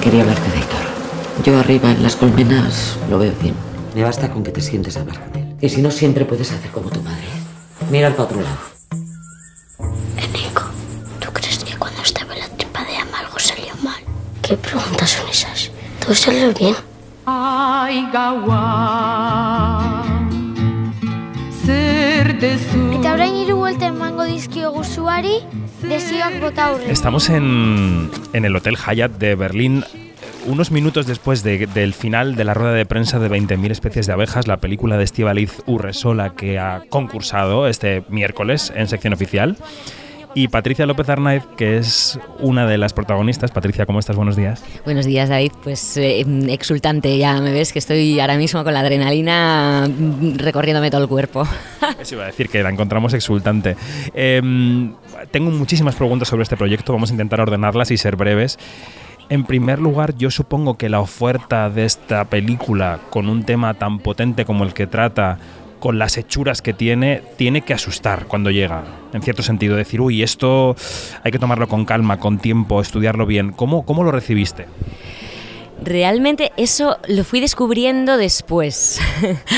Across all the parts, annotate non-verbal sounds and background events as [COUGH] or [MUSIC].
Quería hablarte de Héctor. Yo arriba en las colmenas lo veo bien. Me basta con que te sientes a hablar con él. Y si no, siempre puedes hacer como tu madre. Mira para otro lado. Nico, ¿tú crees que cuando estaba en la tripa de ama algo salió mal? ¿Qué preguntas son esas? Todo salió bien. Eta orain hiru vuelta emango dizkio guzuari desioak bota aurre. Estamos en, en el Hotel Hyatt de Berlín. Unos minutos después de- del final de la rueda de prensa de 20.000 especies de abejas, la película de Estíbaliz Urresola que ha concursado este miércoles en sección oficial. Y Patricia López Arnaiz, que es una de las protagonistas. Patricia, ¿cómo estás? Buenos días. Buenos días, David. Pues eh, exultante, ya me ves que estoy ahora mismo con la adrenalina mm, recorriéndome todo el cuerpo. [LAUGHS] Eso iba a decir que la encontramos exultante. Em, tengo muchísimas preguntas sobre este proyecto, vamos a intentar ordenarlas y ser breves. En primer lugar, yo supongo que la oferta de esta película, con un tema tan potente como el que trata, con las hechuras que tiene, tiene que asustar cuando llega, en cierto sentido. Decir, uy, esto hay que tomarlo con calma, con tiempo, estudiarlo bien. ¿Cómo, cómo lo recibiste? Realmente eso lo fui descubriendo después.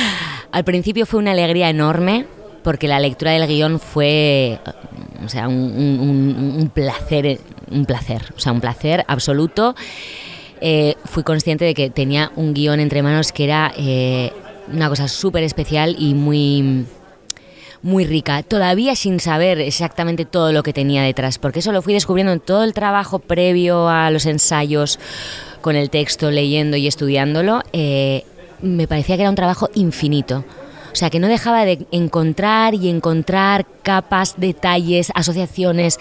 [LAUGHS] Al principio fue una alegría enorme porque la lectura del guion fue, o sea, un, placer, un placer, o sea, un placer absoluto. Eh, fui consciente de que tenía un guion entre manos que era eh, una cosa súper especial y muy muy rica, todavía sin saber exactamente todo lo que tenía detrás, porque eso lo fui descubriendo en todo el trabajo previo a los ensayos, con el texto, leyendo y estudiándolo, eh, me parecía que era un trabajo infinito. O sea, que no dejaba de encontrar y encontrar capas, detalles, asociaciones,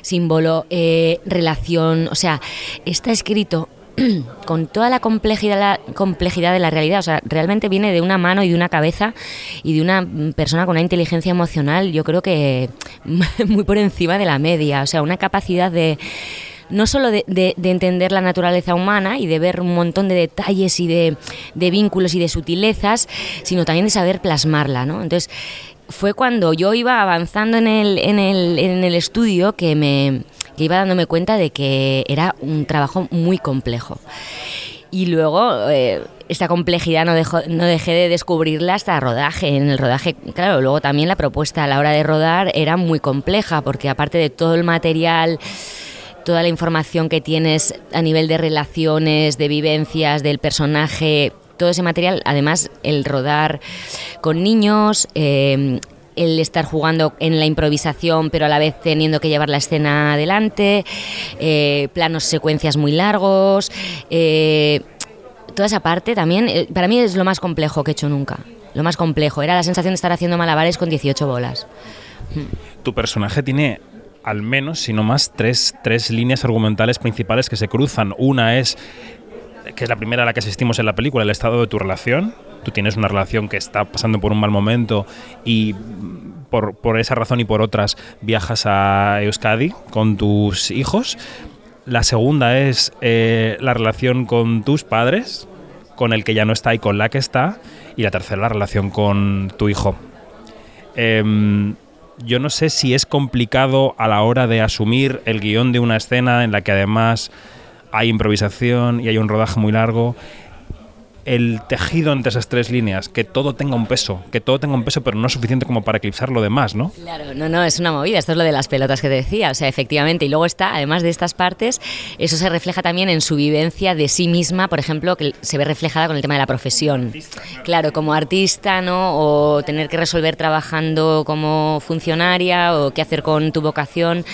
símbolo, eh, relación. O sea, está escrito [CLEARS THROAT] con toda la complejidad, la complejidad de la realidad. O sea, realmente viene de una mano y de una cabeza y de una persona con una inteligencia emocional, yo creo que [LAUGHS] muy por encima de la media. O sea, una capacidad de no solo de, de- de entender la naturaleza humana y de ver un montón de detalles y de, de vínculos y de sutilezas, sino también de saber plasmarla, ¿no? Entonces, fue cuando yo iba avanzando en el, en el, en el estudio que me que iba dándome cuenta de que era un trabajo muy complejo. Y luego eh, esta complejidad no, dejó- no dejé de descubrirla hasta rodaje. En el rodaje, claro, luego también la propuesta a la hora de rodar era muy compleja, porque aparte de todo el material, toda la información que tienes a nivel de relaciones, de vivencias, del personaje, todo ese material, además el rodar con niños, eh, el estar jugando en la improvisación, pero a la vez teniendo que llevar la escena adelante, eh, planos, secuencias muy largos. eh, toda esa parte también, para mí es lo más complejo que he hecho nunca. Lo más complejo. Era la sensación de estar haciendo malabares con 18 bolas. Tu personaje tiene al menos, si no más, tres, tres líneas argumentales principales que se cruzan. Una es, que es la primera a la que asistimos en la película, el estado de tu relación. Tú tienes una relación que está pasando por un mal momento y mm, por, por esa razón y por otras viajas a Euskadi con tus hijos. La segunda es eh, la relación con tus padres, con el que ya no está y con la que está. Y la tercera, la relación con tu hijo. Em, yo no sé si es complicado a la hora de asumir el guion de una escena en la que además hay improvisación y hay un rodaje muy largo. El tejido entre esas tres líneas, que todo tenga un peso, que todo tenga un peso, pero no suficiente como para eclipsar lo demás, ¿no? Claro, no, no, es una movida. Esto es lo de las pelotas que te decía. O sea, efectivamente. Y luego está, además de estas partes, eso se refleja también en su vivencia de sí misma, por ejemplo, que se ve reflejada con el tema de la profesión. Claro, como artista, ¿no? O tener que resolver trabajando como funcionaria, o qué hacer con tu vocación.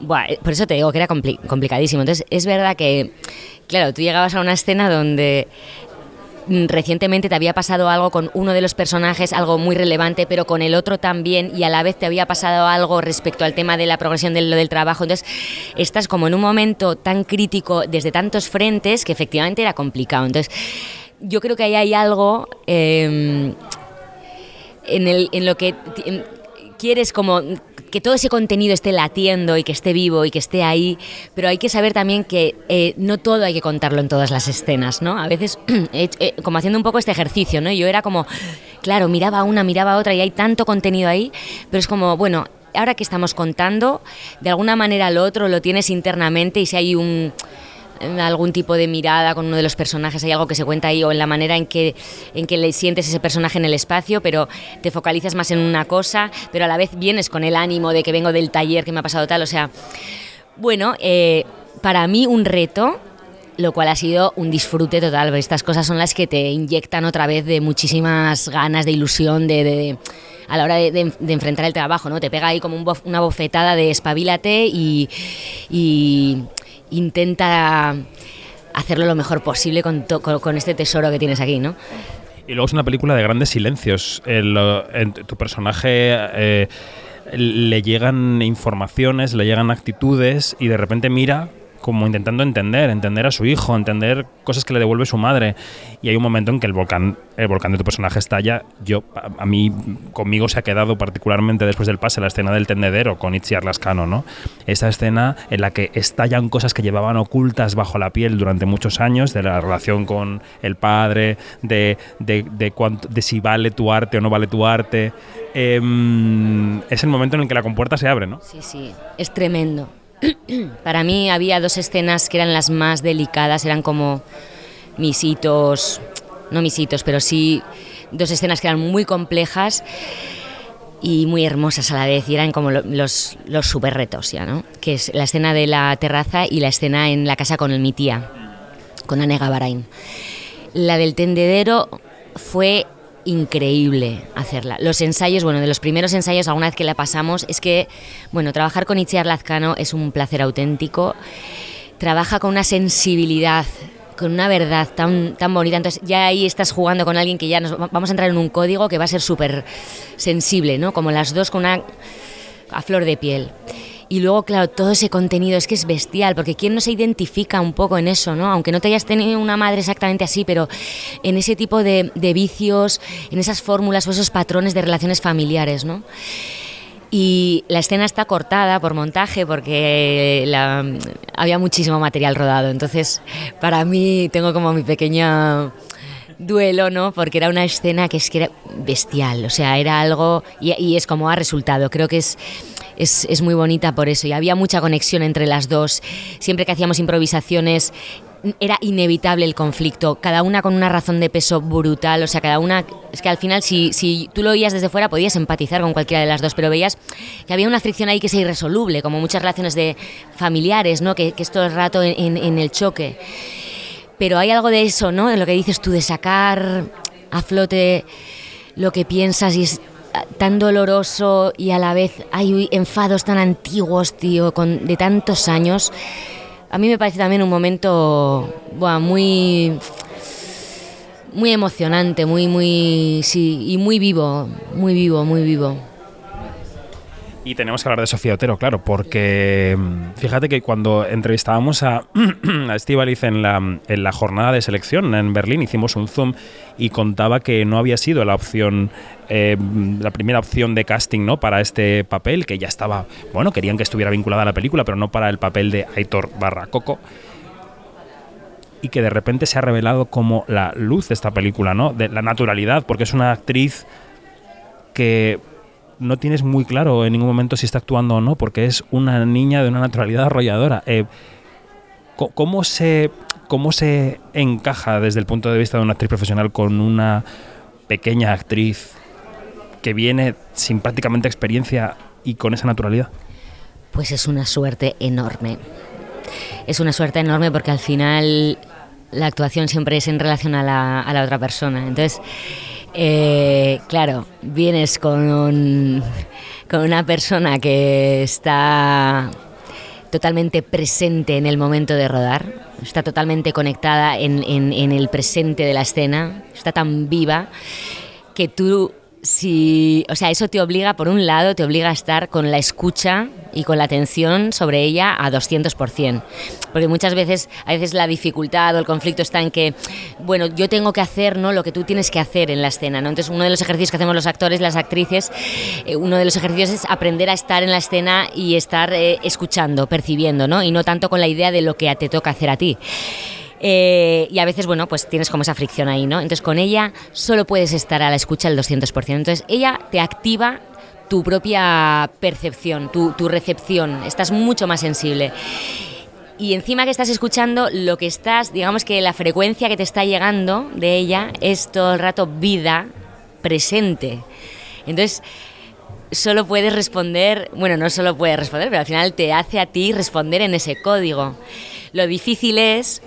Buah, eh, por eso te digo que era compli- complicadísimo. Entonces, es verdad que, claro, tú llegabas a una escena donde mm, recientemente te había pasado algo con uno de los personajes, algo muy relevante, pero con el otro también, y a la vez te había pasado algo respecto al tema de la progresión de lo del trabajo. Entonces, estás como en un momento tan crítico desde tantos frentes que efectivamente era complicado. Entonces, yo creo que ahí hay algo eh, en, el, en lo que quieres como que todo ese contenido esté latiendo y que esté vivo y que esté ahí, pero hay que saber también que eh, no todo hay que contarlo en todas las escenas, ¿no? A veces, [CLEARS THROAT] eh, como haciendo un poco este ejercicio, ¿no? Yo era como, claro, miraba una, miraba otra y hay tanto contenido ahí, pero es como, bueno, ahora que estamos contando, de alguna manera lo otro lo tienes internamente y si hay un algún tipo de mirada con uno de los personajes, hay algo que se cuenta ahí o en la manera en que, en que sientes ese personaje en el espacio, pero te focalizas más en una cosa, pero a la vez vienes con el ánimo de que vengo del taller que me ha pasado tal, o sea, bueno, eh, para mí un reto lo cual ha sido un disfrute total. Estas cosas son las que te inyectan otra vez de muchísimas ganas, de ilusión, de, a la hora de, enfrentar el trabajo, ¿no? Te pega ahí como una bofetada de espabilate y, intenta hacerlo lo mejor posible con, este tesoro que tienes aquí, ¿no? Y luego es una película de grandes silencios. en tu personaje eh, le llegan informaciones, le llegan actitudes y de repente mira como intentando entender, entender a su hijo, entender cosas que le devuelve su madre. Y hay un momento en que el volcán, el volcán de tu personaje estalla. Yo, a, mí, conmigo se ha quedado particularmente después del pase la escena del tendedero con Itziar Lascano, ¿no? Esa escena en la que estallan cosas que llevaban ocultas bajo la piel durante muchos años, de la relación con el padre, de, de, de, de si vale tu arte o no vale tu arte. Em, es el momento en el que la compuerta se abre, ¿no? Sí, sí, es tremendo. [CLEARS THROAT] Para mí había dos escenas que eran las más delicadas, eran como mis hitos, no mis hitos, pero sí dos escenas que eran muy complejas y muy hermosas a la vez, y eran como los, los super retos ya, ¿no? Que es la escena de la terraza y la escena en la casa con mi tía, con Anega Barain. La del tendedero fue increíble hacerla. Los ensayos, bueno, de los primeros ensayos, alguna vez que la pasamos, es que, bueno, trabajar con Itziar Lazcano es un placer auténtico. Trabaja con una sensibilidad, con una verdad tan, tan bonita. Entonces, ya ahí estás jugando con alguien que ya nos vamos a entrar en un código que va a ser súper sensible, ¿no? Como las dos con una a flor de piel. Y luego, claro, todo ese contenido es que es bestial, porque ¿quién no se identifica un poco en eso, no? Aunque no te hayas tenido una madre exactamente así, pero en ese tipo de, vicios, en esas fórmulas o esos patrones de relaciones familiares, ¿no? Y la escena está cortada por montaje porque había muchísimo material rodado. Entonces, para mí tengo como mi pequeña duelo, ¿no? Porque era una escena que es que era bestial, o sea, era algo y es como ha resultado. Creo que es es, es muy bonita por eso y había mucha conexión entre las dos. Siempre que hacíamos improvisaciones era inevitable el conflicto, cada una con una razón de peso brutal, o sea, cada una, es que al final si, si tú lo oías desde fuera podías empatizar con cualquiera de las dos, pero veías que había una fricción ahí que es irresoluble, como muchas relaciones de familiares, ¿no? que, que es todo el rato en, el choque. Pero hay algo de eso, ¿no? En lo que dices tú, de sacar a flote lo que piensas y es tan doloroso y a la vez hay enfados tan antiguos, tío, con, de tantos años. A mí me parece también un momento muy muy emocionante, muy muy sí, y muy vivo, muy vivo, muy vivo. Y tenemos que hablar de Sofía Otero, claro, porque mm, fíjate que cuando entrevistábamos a, [CLEARS THROAT] a en la, en la jornada de selección en Berlín, hicimos un Zoom y contaba que no había sido la opción, eh, la primera opción de casting ¿no? para este papel, que ya estaba, bueno, querían que estuviera vinculada a la película, pero no para el papel de Aitor barra Coco y que de repente se ha revelado como la luz de esta película, ¿no? De la naturalidad, porque es una actriz que no tienes muy claro en ningún momento si está actuando o no, porque es una niña de una naturalidad arrolladora. Eh, ¿cómo, se, ¿Cómo se encaja desde el punto de vista de una actriz profesional con una pequeña actriz que viene sin prácticamente experiencia y con esa naturalidad? Pues es una suerte enorme. Es una suerte enorme porque al final la actuación siempre es en relación a la, a la otra persona. Entonces, eh, claro, vienes con, con una persona que está totalmente presente en el momento de rodar, está totalmente conectada en, en, el presente de la escena, está tan viva que tú si, o sea, eso te obliga, por un lado, te obliga a estar con la escucha y con la atención sobre ella a 200%. Porque muchas veces, a veces la dificultad o el conflicto está en que, bueno, yo tengo que hacer ¿no? lo que tú tienes que hacer en la escena. ¿no? Entonces, uno de los ejercicios que hacemos los actores, las actrices, eh, uno de los ejercicios es aprender a estar en la escena y estar eh, escuchando, percibiendo, ¿no? y no tanto con la idea de lo que te toca hacer a ti. Eh, y a veces, bueno, pues tienes como esa fricción ahí, ¿no? Entonces con ella solo puedes estar a la escucha el 200%. Entonces ella te activa tu propia percepción, tu, tu recepción, estás mucho más sensible. y encima que estás escuchando, lo que estás, digamos que la frecuencia que te está llegando de ella es todo el rato vida presente. Entonces, solo puedes responder, bueno, no solo puedes responder, pero al final te hace a ti responder en ese código. Lo difícil es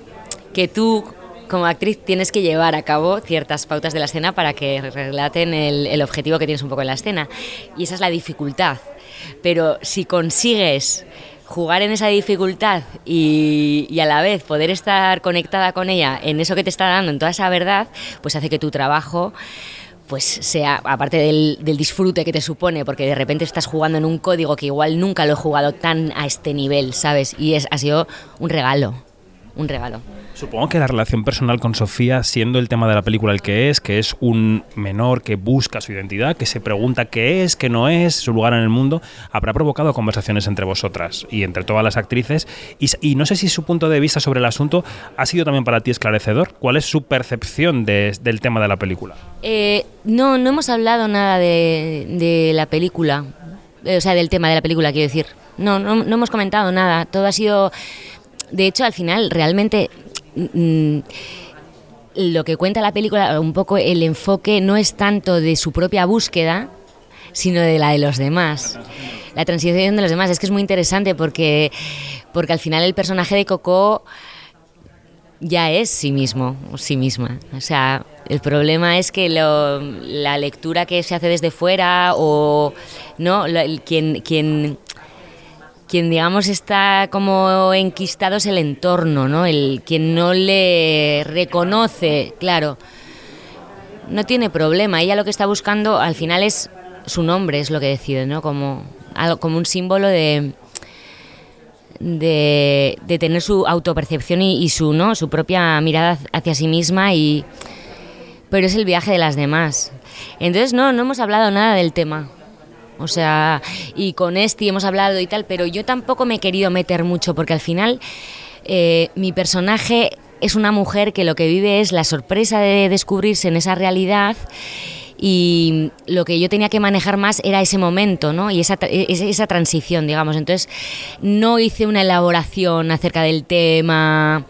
que tú, como actriz, tienes que llevar a cabo ciertas pautas de la escena para que relaten el, objetivo que tienes un poco en la escena. Y esa es la dificultad. Pero si consigues jugar en esa dificultad y, y, a la vez poder estar conectada con ella en eso que te está dando, en toda esa verdad, pues hace que tu trabajo pues sea, aparte del, del, disfrute que te supone, porque de repente estás jugando en un código que igual nunca lo he jugado tan a este nivel, ¿sabes? Y es, ha sido un regalo, un regalo. Supongo que la relación personal con Sofía, siendo el tema de la película el que es, que es un menor que busca su identidad, que se pregunta qué es, qué no es, su lugar en el mundo, habrá provocado conversaciones entre vosotras y entre todas las actrices. Y, y no sé si su punto de vista sobre el asunto ha sido también para ti esclarecedor. ¿Cuál es su percepción de, del tema de la película? Eh, no, no hemos hablado nada de, de la película, o sea, del tema de la película, quiero decir. No, no, no hemos comentado nada. Todo ha sido. De hecho, al final, realmente lo que cuenta la película, un poco el enfoque no es tanto de su propia búsqueda, sino de la de los demás. La transición de los demás. Es que es muy interesante porque, porque al final el personaje de Coco ya es sí mismo, sí misma. O sea, el problema es que lo, la lectura que se hace desde fuera o no, quien, quien quien digamos está como enquistado es el entorno, ¿no? El quien no le reconoce, claro, no tiene problema. Ella lo que está buscando al final es su nombre, es lo que decide, ¿no? Como algo, como un símbolo de, de, tener su autopercepción y, y, su no su propia mirada hacia sí misma y pero es el viaje de las demás. Entonces no no hemos hablado nada del tema. O sea, y con Esti hemos hablado y tal, pero yo tampoco me he querido meter mucho porque al final eh, mi personaje es una mujer que lo que vive es la sorpresa de descubrirse en esa realidad y lo que yo tenía que manejar más era ese momento, ¿no? Y esa, esa transición, digamos. Entonces, no hice una elaboración acerca del tema.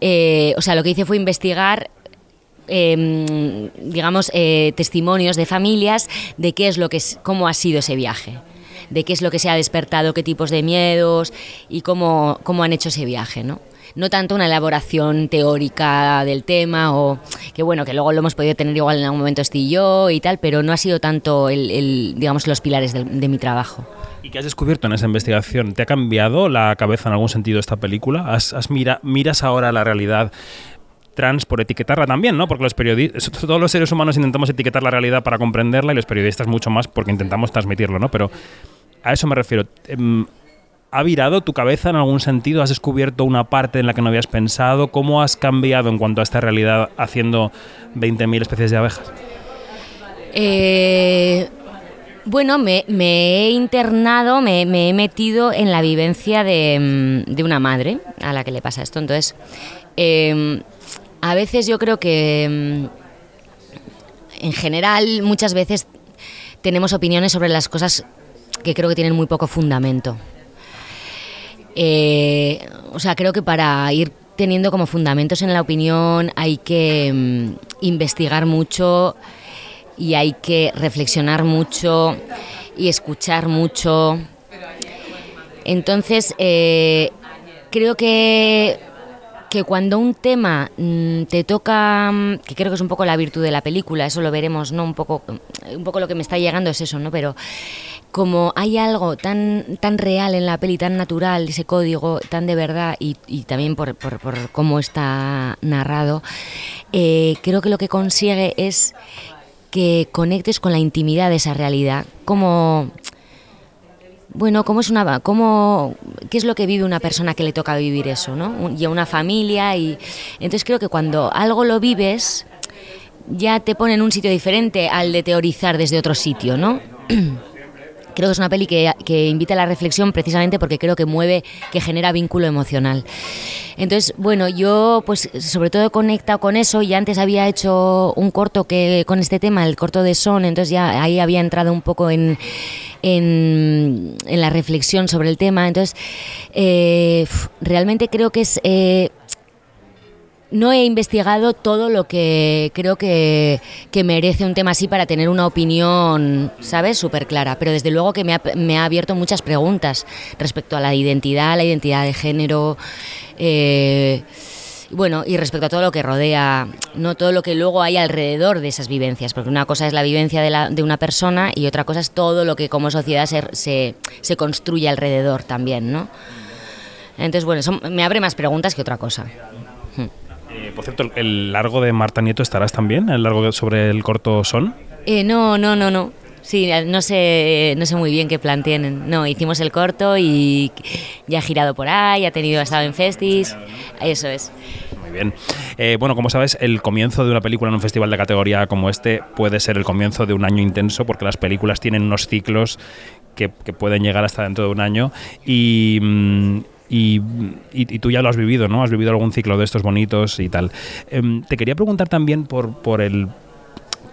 Eh, o sea, lo que hice fue investigar eh, digamos, eh, testimonios de familias de qué es lo que es, cómo ha sido ese viaje de qué es lo que se ha despertado, qué tipos de miedos y cómo, cómo han hecho ese viaje, ¿no? No tanto una elaboración teórica del tema o que bueno, que luego lo hemos podido tener igual en algún momento este y tal, pero no ha sido tanto el, digamos los pilares de, mi trabajo. ¿Y qué has descubierto en esa investigación? ¿Te ha cambiado la cabeza en algún sentido esta película? ¿Has, has mira, ¿Miras ahora la realidad trans por etiquetarla también, ¿no? Porque los periodistas, todos los seres humanos intentamos etiquetar la realidad para comprenderla y los periodistas mucho más porque intentamos transmitirlo, ¿no? Pero a eso me refiero. ¿Ha virado tu cabeza en algún sentido? ¿Has descubierto una parte en la que no habías pensado? ¿Cómo has cambiado en cuanto a esta realidad haciendo 20.000 especies de abejas? Eh, bueno, me, he internado, me, he metido en la vivencia de, de, una madre a la que le pasa esto. Entonces, eh, a veces yo creo que mm, en general muchas veces tenemos opiniones sobre las cosas que creo que tienen muy poco fundamento. Eh, o sea, creo que para ir teniendo como fundamentos en la opinión hay que um, investigar mucho y hay que reflexionar mucho y escuchar mucho. Entonces, eh, creo que que cuando un tema mmm, te toca, que creo que es un poco la virtud de la película, eso lo veremos, ¿no? Un poco, un poco lo que me está llegando es eso, ¿no? Pero como hay algo tan, tan real en la peli, tan natural, ese código tan de verdad y, también por, por, por, cómo está narrado, eh, creo que lo que consigue es que conectes con la intimidad de esa realidad, como bueno, cómo es una cómo qué es lo que vive una persona que le toca vivir eso, ¿no? Y a una familia y entonces creo que cuando algo lo vives ya te pone en un sitio diferente al de teorizar desde otro sitio, ¿no? [CLEARS THROAT] creo que es una peli que, invita a la reflexión precisamente porque creo que mueve, que genera vínculo emocional. Entonces, bueno, yo pues sobre todo he con eso y antes había hecho un corto que con este tema, el corto de Son, entonces ya ahí había entrado un poco en en, la reflexión sobre el tema. Entonces, eh, realmente creo que es... eh, no he investigado todo lo que creo que, que merece un tema así para tener una opinión, ¿sabes? Súper clara. Pero desde luego que me ha, me ha abierto muchas preguntas respecto a la identidad, la identidad de género. eh, bueno, y respecto a todo lo que rodea, no todo lo que luego hay alrededor de esas vivencias, porque una cosa es la vivencia de, la- de una persona y otra cosa es todo lo que como sociedad se, se, se construye alrededor también, ¿no? Entonces, bueno, eso me abre más preguntas que otra cosa. Eh, por cierto, el largo de Marta Nieto estarás también, el largo sobre el corto Son. Eh, no, no, no, no. Sí, no sé, no sé muy bien qué plan tienen. No, hicimos el corto y ya ha girado por ahí, ha tenido, ha estado en festis. Eso es. Muy bien. Eh, bueno, como sabes, el comienzo de una película en un festival de categoría como este puede ser el comienzo de un año intenso porque las películas tienen unos ciclos que, pueden llegar hasta dentro de un año y... mm, y- y tú ya lo has vivido, ¿no? Has vivido algún ciclo de estos bonitos y tal. Em, te quería preguntar también por, por el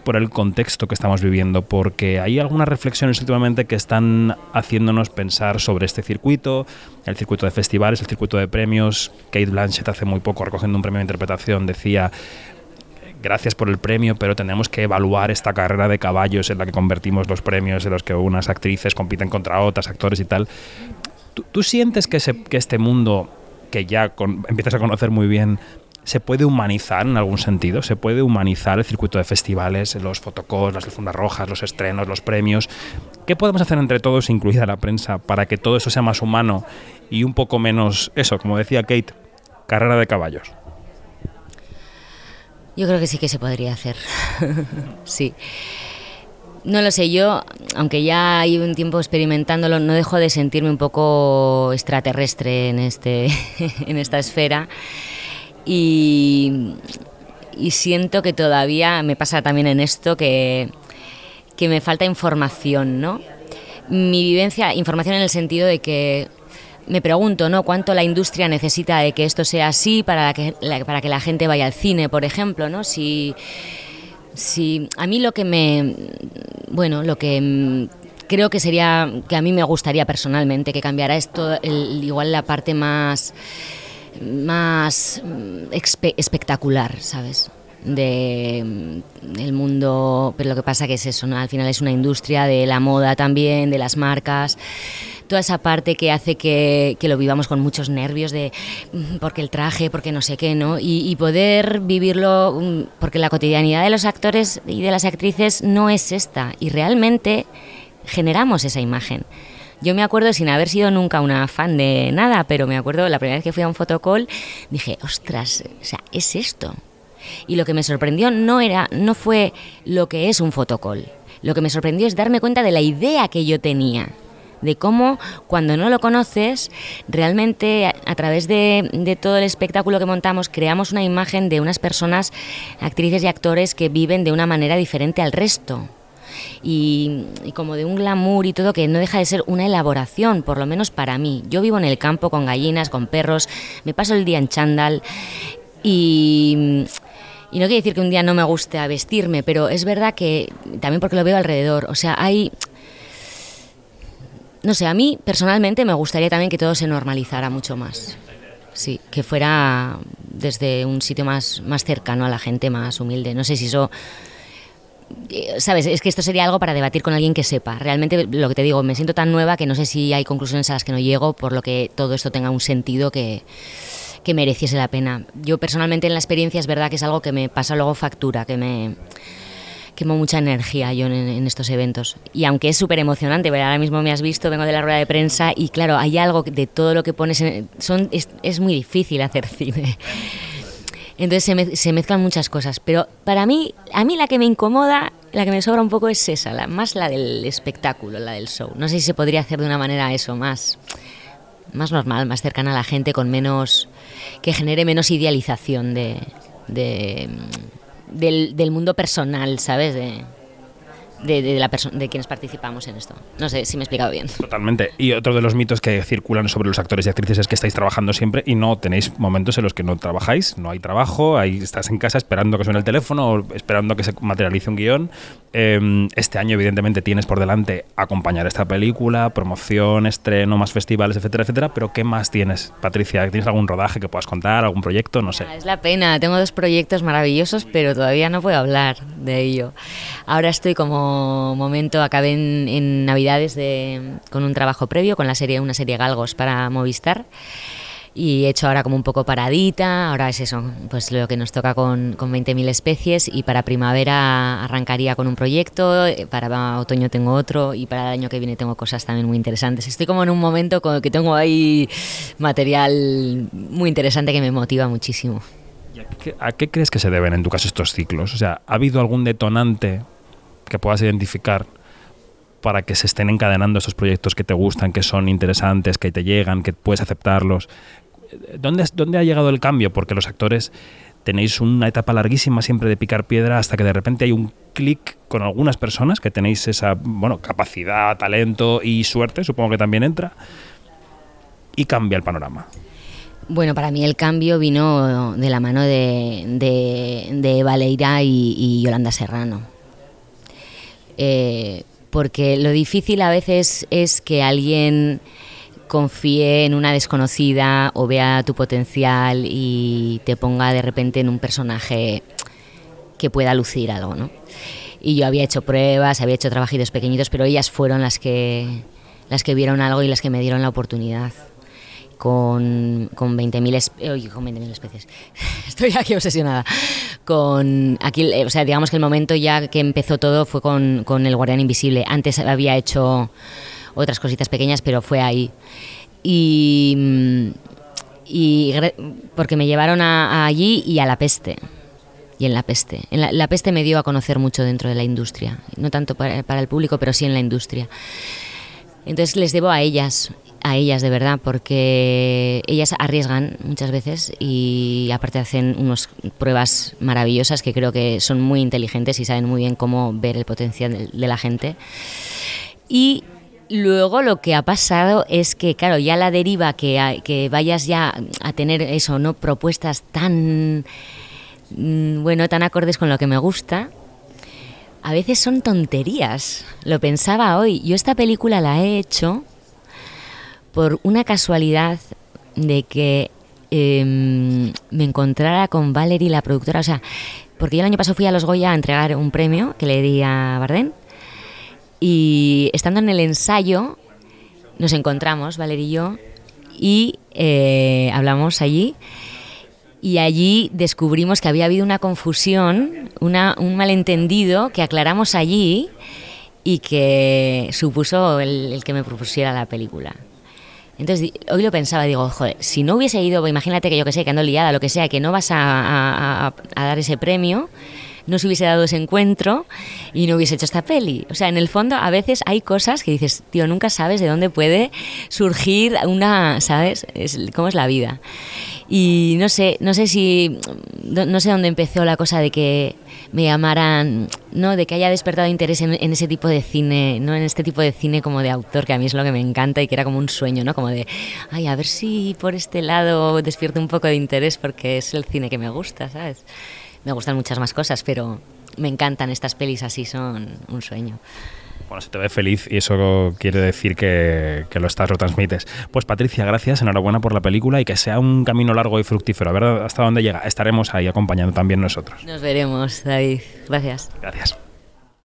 por el contexto que estamos viviendo, porque hay algunas reflexiones últimamente que están haciéndonos pensar sobre este circuito, el circuito de festivales, el circuito de premios. Kate Blanchett hace muy poco, recogiendo un premio de interpretación, decía, gracias por el premio, pero tenemos que evaluar esta carrera de caballos en la que convertimos los premios, en los que unas actrices compiten contra otras, actores y tal. ¿Tú, sientes que, ese- que este mundo, que ya empiezas a conocer muy bien, se puede humanizar en algún sentido? ¿Se puede humanizar el circuito de festivales, los fotocalls, las alfombras rojas, los estrenos, los premios? ¿Qué podemos hacer entre todos, incluida la prensa, para que todo eso sea más humano y un poco menos, eso, como decía Kate, carrera de caballos? Yo creo que sí que se podría hacer. [LAUGHS] sí. No lo sé, yo, aunque ya llevo un tiempo experimentándolo, no dejo de sentirme un poco extraterrestre en, este, [LAUGHS] en esta esfera. Y, siento que todavía me pasa también en esto que, que me falta información, ¿no? Mi vivencia, información en el sentido de que me pregunto, ¿no? ¿Cuánto la industria necesita de que esto sea así para que la, para que la gente vaya al cine, por ejemplo, ¿no? Si, si a mí lo que me, bueno, lo que creo que sería, que a mí me gustaría personalmente que cambiara esto, igual la parte más, más mm, espectacular, ¿sabes? de mm, el mundo, pero lo que pasa es eso, al final es una industria de la moda también, de las marcas, toda esa parte que hace que, lo vivamos con muchos nervios de mm, porque el traje, porque no sé qué, ¿no? Y, y poder vivirlo, porque la cotidianidad de los actores y de las actrices no es esta, y realmente generamos esa imagen. Yo me acuerdo, sin haber sido nunca una fan de nada, pero me acuerdo la primera vez que fui a un fotocall, dije, ostras, o sea, es esto. Y lo que me sorprendió no, era, no fue lo que es un fotocall. Lo que me sorprendió es darme cuenta de la idea que yo tenía. De cómo cuando no lo conoces, realmente a, través de todo el espectáculo que montamos, creamos una imagen de unas personas, actrices y actores que viven de una manera diferente al resto y, y como de un glamour y todo que no deja de ser una elaboración, por lo menos para mí. Yo vivo en el campo con gallinas, con perros, me paso el día en chándal y, y no quiere decir que un día no me guste a vestirme, pero es verdad que también porque lo veo alrededor, o sea, hay... No sé, a mí personalmente me gustaría también que todo se normalizara mucho más. Sí, que fuera desde un sitio más, más cercano a la gente, más humilde. No sé si eso sabes, es que esto sería algo para debatir con alguien que sepa. Realmente lo que te digo, me siento tan nueva que no sé si hay conclusiones a las que no llego, por lo que todo esto tenga un sentido que, que mereciese la pena. Yo personalmente en la experiencia es verdad que es algo que me pasa luego factura, que me quemo mucha energía yo en, en estos eventos. Y aunque es súper emocionante, ahora mismo me has visto, vengo de la rueda de prensa y claro, hay algo de todo lo que pones, en, son, es, es muy difícil hacer [LAUGHS] cine. Entonces se, se, mezclan muchas cosas, pero para mí, a mí la que me incomoda, la que me sobra un poco es esa, la, más la del espectáculo, la del show. No sé si se podría hacer de una manera eso, más, más normal, más cercana a la gente, con menos, que genere menos idealización de, de del, del, mundo personal, ¿sabes? De, de, de, la de quienes participamos en esto. No sé si me he explicado bien. Totalmente. Y otro de los mitos que circulan sobre los actores y actrices es que estáis trabajando siempre y no tenéis momentos en los que no trabajáis, no hay trabajo, ahí estás en casa esperando que suene el teléfono o esperando que se materialice un guion. Em, este año, evidentemente, tienes por delante acompañar esta película, promoción, estreno, más festivales, etcétera, etcétera. Pero ¿qué más tienes, Patricia? ¿Tienes algún rodaje que puedas contar, algún proyecto? No sé. Ah, es la pena. Tengo dos proyectos maravillosos, pero todavía no puedo hablar de ello. Ahora estoy como momento, acabé en, Navidades con un trabajo previo con la serie, una serie Galgos para Movistar y he hecho ahora como un poco paradita, ahora es eso, pues lo que nos toca con, con 20.000 especies y para primavera arrancaría con un proyecto, eh, para otoño tengo otro y para el año que viene tengo cosas también muy interesantes. Estoy como en un momento que tengo ahí material muy interesante que me motiva muchísimo. ¿A qué crees que se deben en tu caso estos ciclos? O sea, ¿ha habido algún detonante que puedas identificar para que se estén encadenando estos proyectos que te gustan, que son interesantes, que te llegan, que puedes aceptarlos, ¿Dónde, ¿Dónde ha llegado el cambio? Porque los actores tenéis una etapa larguísima siempre de picar piedra hasta que de repente hay un clic con algunas personas que tenéis esa bueno, capacidad, talento y suerte, supongo que también entra, y cambia el panorama. Bueno, para mí el cambio vino de la mano de, de, Valeira y, Yolanda Serrano. Eh, porque lo difícil a veces es que alguien confíe en una desconocida o vea tu potencial y te ponga de repente en un personaje que pueda lucir algo, ¿no? Y yo había hecho pruebas, había hecho trabajitos pequeñitos, pero ellas fueron las que, las que vieron algo y las que me dieron la oportunidad. Con, con 20.000 con 20 especies. [LAUGHS] Estoy aquí obsesionada. Con aquí, o sea, digamos que el momento ya que empezó todo fue con, con El Guardián Invisible. Antes había hecho otras cositas pequeñas, pero fue ahí. Y, y porque me llevaron a, allí y a la peste. Y en la peste. En la, peste me dio a conocer mucho dentro de la industria. No tanto para el público, pero sí en la industria. Entonces les debo a ellas, a ellas de verdad, porque ellas arriesgan muchas veces y aparte hacen unas pruebas maravillosas que creo que son muy inteligentes y saben muy bien cómo ver el potencial de la gente. Y Luego lo que ha pasado es que, claro, ya la deriva que, que vayas ya a tener eso, ¿no? Propuestas tan, mm, bueno, tan acordes con lo que me gusta, a veces son tonterías. Lo pensaba hoy. Yo esta película la he hecho por una casualidad de que em, me encontrara con Valerie, la productora. O sea, porque yo el año pasado fui a Los Goya a entregar un premio que le di a Bardem y estando en el ensayo, nos encontramos, Valeria y yo, y eh, hablamos allí. Y allí descubrimos que había habido una confusión, una, un malentendido que aclaramos allí y que supuso el, que me propusiera la película. Entonces, hoy lo pensaba, digo, joder, si no hubiese ido, imagínate que yo que sé, que ando liada, lo que sea, que no vas a dar ese premio, no se hubiese dado ese encuentro y no hubiese hecho esta peli. O sea, en el fondo a veces hay cosas que dices, tío, nunca sabes de dónde puede surgir una, ¿sabes? Es, ¿Cómo es la vida? Y no sé, no sé si, no sé dónde empezó la cosa de que me llamaran, ¿no? De que haya despertado interés en, ese tipo de cine, ¿no? En este tipo de cine como de autor, que a mí es lo que me encanta y que era como un sueño, ¿no? Como de, ay, a ver si por este lado despierto un poco de interés porque es el cine que me gusta, ¿sabes? me gustan muchas más cosas, pero me encantan estas pelis así, son un sueño. Bueno, se te ve feliz y eso quiere decir que, que, lo estás, lo transmites. Pues Patricia, gracias, enhorabuena por la película y que sea un camino largo y fructífero. A ver hasta dónde llega. Estaremos ahí acompañando también nosotros. Nos veremos, David. Gracias. Gracias.